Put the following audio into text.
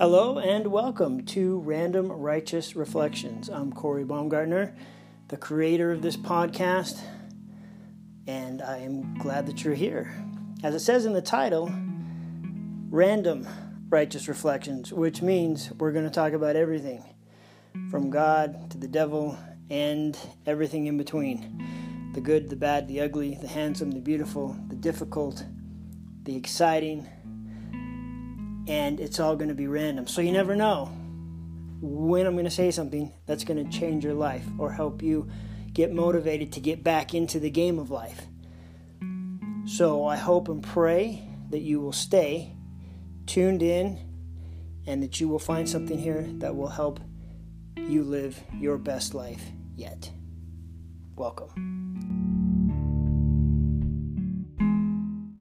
Hello and welcome to Random Righteous Reflections. I'm Corey Baumgartner, the creator of this podcast, and I am glad that you're here. As it says in the title, Random Righteous Reflections, which means we're going to talk about everything from God to the devil and everything in between the good, the bad, the ugly, the handsome, the beautiful, the difficult, the exciting and it's all going to be random. So you never know when I'm going to say something that's going to change your life or help you get motivated to get back into the game of life. So I hope and pray that you will stay tuned in and that you will find something here that will help you live your best life yet. Welcome.